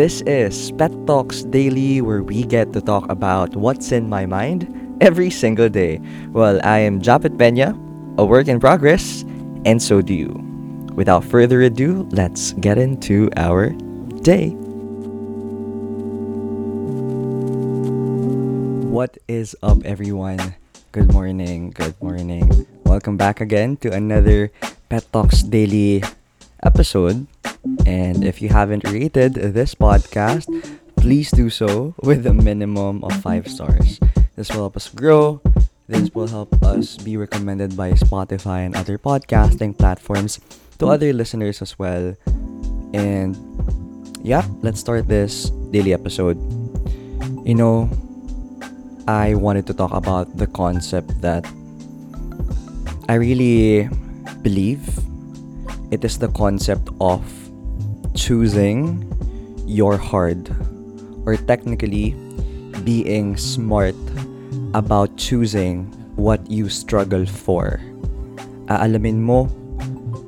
This is Pet Talks Daily, where we get to talk about what's in my mind every single day. Well, I am Japet Pena, a work in progress, and so do you. Without further ado, let's get into our day. What is up, everyone? Good morning, good morning. Welcome back again to another Pet Talks Daily episode. And if you haven't rated this podcast, please do so with a minimum of five stars. This will help us grow. This will help us be recommended by Spotify and other podcasting platforms to other listeners as well. And yeah, let's start this daily episode. You know, I wanted to talk about the concept that I really believe it is the concept of choosing your hard or technically being smart about choosing what you struggle for. Aalamin mo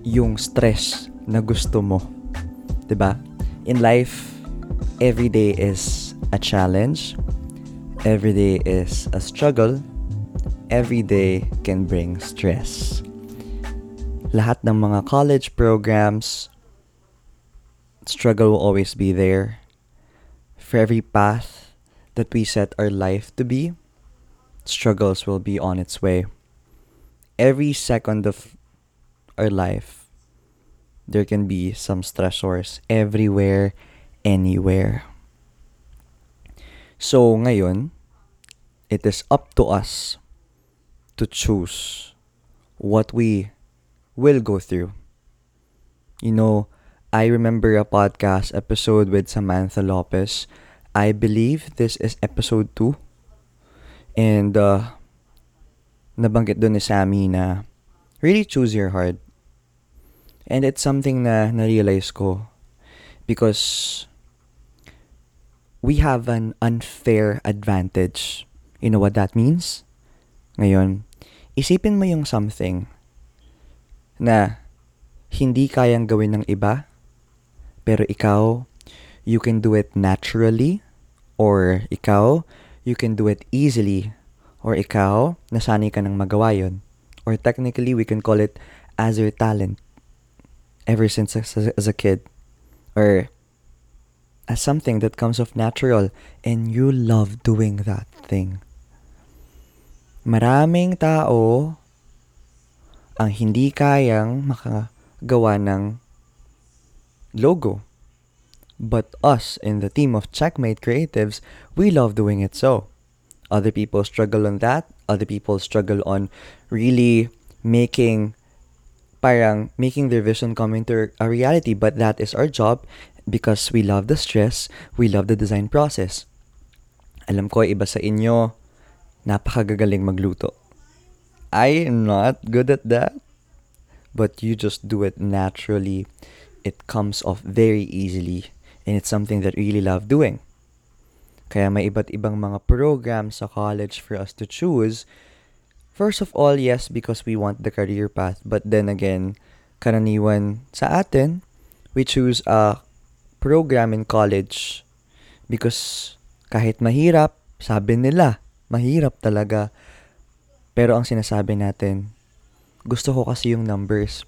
yung stress na gusto mo. 'Di ba? In life, every day is a challenge. Every day is a struggle. Every day can bring stress. Lahat ng mga college programs, struggle will always be there. For every path that we set our life to be, struggles will be on its way. Every second of our life, there can be some stressors everywhere, anywhere. So, ngayon, it is up to us to choose what we will go through. You know, I remember a podcast episode with Samantha Lopez. I believe this is episode 2. And uh, nabanggit doon ni Sammy na really choose your heart. And it's something na na-realize ko because we have an unfair advantage. You know what that means? Ngayon, isipin mo yung something na hindi kayang gawin ng iba pero ikaw, you can do it naturally or ikaw, you can do it easily or ikaw, nasanay ka ng magawa yun. Or technically, we can call it as your talent ever since as, as a kid. Or as something that comes off natural and you love doing that thing. Maraming tao ang hindi kayang makagawa ng logo. But us in the team of Checkmate Creatives, we love doing it so. Other people struggle on that. Other people struggle on really making parang making their vision come into a reality. But that is our job because we love the stress, we love the design process. Alam ko, iba sa inyo, napakagagaling magluto. I am not good at that. But you just do it naturally it comes off very easily and it's something that really love doing. Kaya may iba't ibang mga programs sa college for us to choose. First of all, yes, because we want the career path. But then again, karaniwan sa atin, we choose a program in college because kahit mahirap, sabi nila, mahirap talaga. Pero ang sinasabi natin, gusto ko kasi yung numbers.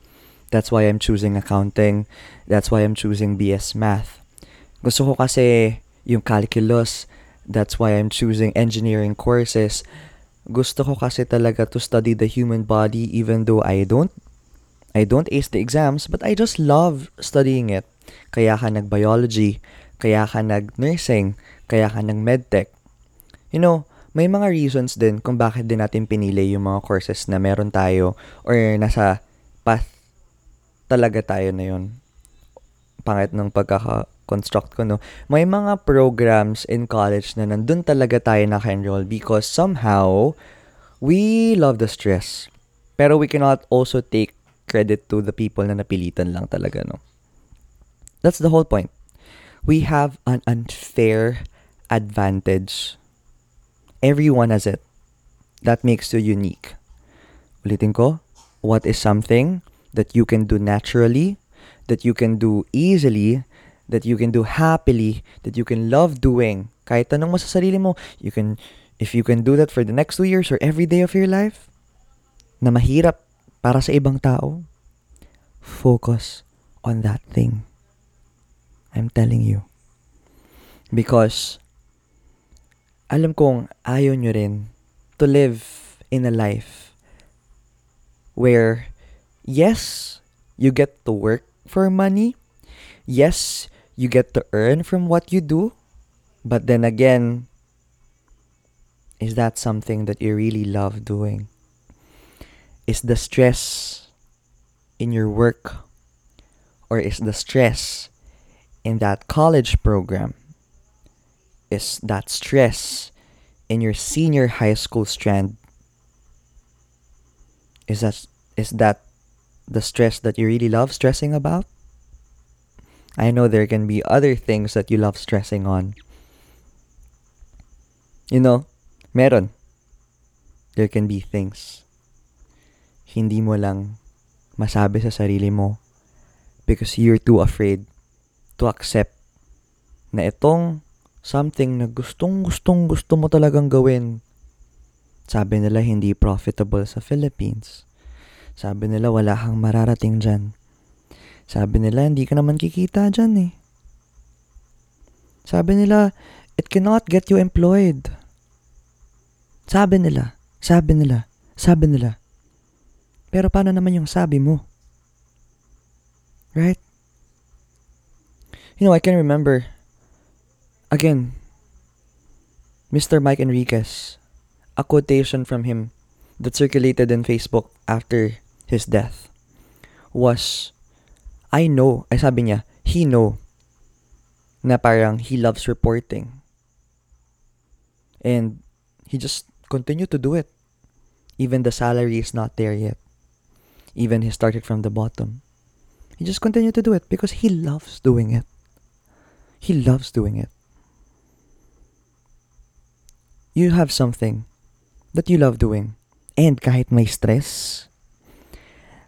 That's why I'm choosing accounting. That's why I'm choosing BS Math. Gusto ko kasi yung calculus. That's why I'm choosing engineering courses. Gusto ko kasi talaga to study the human body even though I don't I don't ace the exams, but I just love studying it. Kaya ka nag-biology, kaya ka nag-nursing, kaya ka nag-medtech. You know, may mga reasons din kung bakit din natin pinili yung mga courses na meron tayo or nasa path talaga tayo na yun. Pangit ng pagkaka-construct ko, no? May mga programs in college na nandun talaga tayo naka-enroll because somehow, we love the stress. Pero we cannot also take credit to the people na napilitan lang talaga, no? That's the whole point. We have an unfair advantage. Everyone has it. That makes you unique. Ulitin ko, what is something that you can do naturally, that you can do easily, that you can do happily, that you can love doing. Kahit tanong mo sa sarili mo, you can, if you can do that for the next two years or every day of your life, na mahirap para sa ibang tao, focus on that thing. I'm telling you. Because, alam kong ayaw nyo rin to live in a life where, yes, you get to work for money. Yes, you get to earn from what you do. But then again, is that something that you really love doing? Is the stress in your work or is the stress in that college program? Is that stress in your senior high school strand? Is that is that the stress that you really love stressing about? I know there can be other things that you love stressing on. You know, meron. There can be things. Hindi mo lang masabi sa sarili mo because you're too afraid to accept na itong something na gustong gustong gusto mo talagang gawin. Sabi nila hindi profitable sa Philippines. Sabi nila wala kang mararating dyan. Sabi nila hindi ka naman kikita dyan eh. Sabi nila it cannot get you employed. Sabi nila, sabi nila, sabi nila. Pero paano naman yung sabi mo? Right? You know, I can remember, again, Mr. Mike Enriquez, a quotation from him that circulated in Facebook after his death was, I know, ay sabi niya, he know na parang he loves reporting. And he just continued to do it. Even the salary is not there yet. Even he started from the bottom. He just continued to do it because he loves doing it. He loves doing it. You have something that you love doing. And kahit may stress,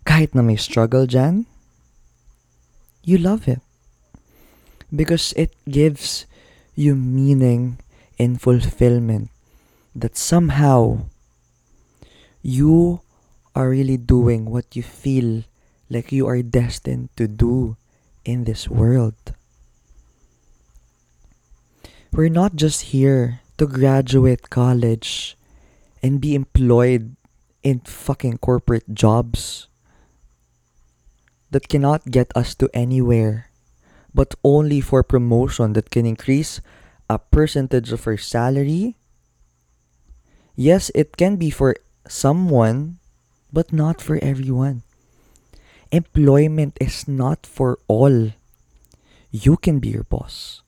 kahit na may struggle dyan, you love it. Because it gives you meaning and fulfillment that somehow you are really doing what you feel like you are destined to do in this world. We're not just here to graduate college and be employed in fucking corporate jobs that cannot get us to anywhere, but only for promotion that can increase a percentage of our salary. Yes, it can be for someone, but not for everyone. Employment is not for all. You can be your boss.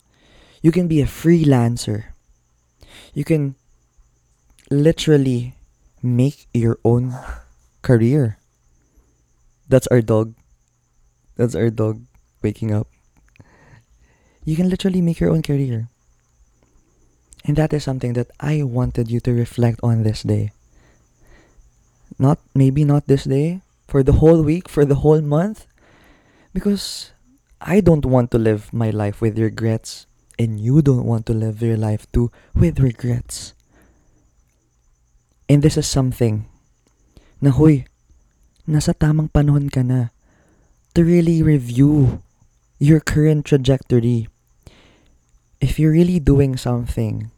You can be a freelancer. You can literally make your own career. That's our dog. That's our dog waking up. You can literally make your own career. And that is something that I wanted you to reflect on this day. Not maybe not this day, for the whole week, for the whole month. Because I don't want to live my life with regrets, and you don't want to live your life too with regrets. And this is something na huy, nasa tamang panahon ka na to really review your current trajectory. If you're really doing something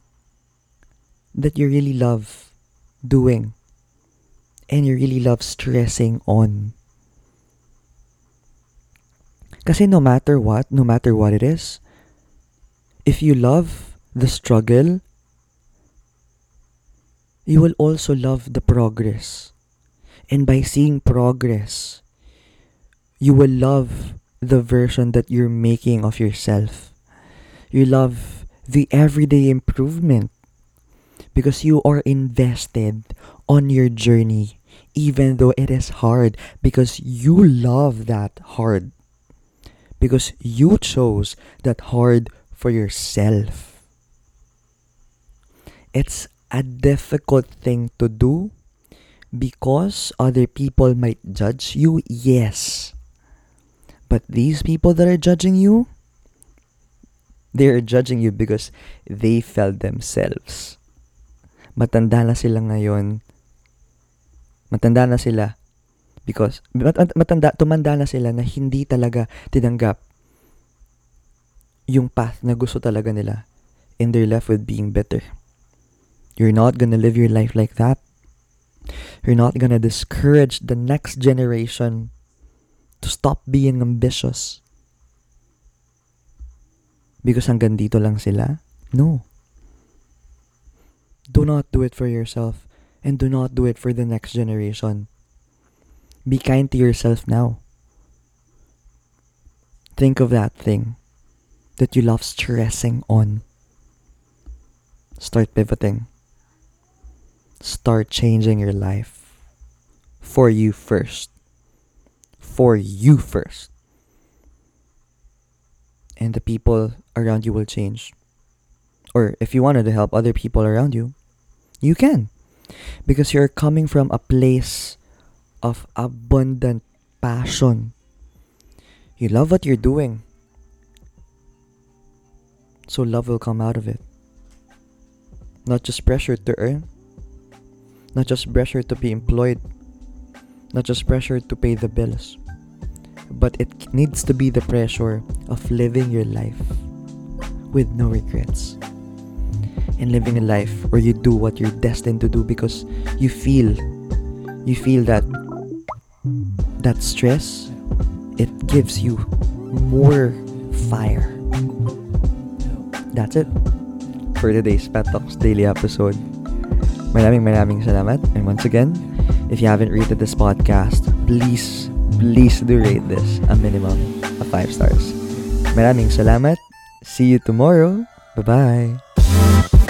that you really love doing and you really love stressing on. Kasi no matter what, no matter what it is, if you love the struggle, you will also love the progress. And by seeing progress, you will love the version that you're making of yourself. You love the everyday improvement because you are invested on your journey, even though it is hard, because you love that hard. Because you chose that hard for yourself. It's a difficult thing to do because other people might judge you, yes. But these people that are judging you, They are judging you because they felt themselves. Matanda na sila ngayon. Matanda na sila because mat- matanda tumanda na sila na hindi talaga tinanggap yung path na gusto talaga nila and they're left with being bitter. You're not gonna live your life like that. You're not gonna discourage the next generation to stop being ambitious. Because hanggang dito lang sila? No. Do not do it for yourself and do not do it for the next generation. Be kind to yourself now. Think of that thing that you love stressing on. Start pivoting. Start changing your life for you first. For you first. And the people around you will change. Or if you wanted to help other people around you, you can. Because you're coming from a place of abundant passion. You love what you're doing. So love will come out of it. Not just pressure to earn, not just pressure to be employed, not just pressure to pay the bills, but it needs to be the pressure of living your life with no regrets and living a life where you do what you're destined to do because you feel you feel that that stress it gives you more fire that's it. For today's Pet Talks daily episode maraming maraming salamat. And once again if you haven't rated this podcast please please do rate this a minimum of 5 stars. Maraming salamat. See you tomorrow. Bye bye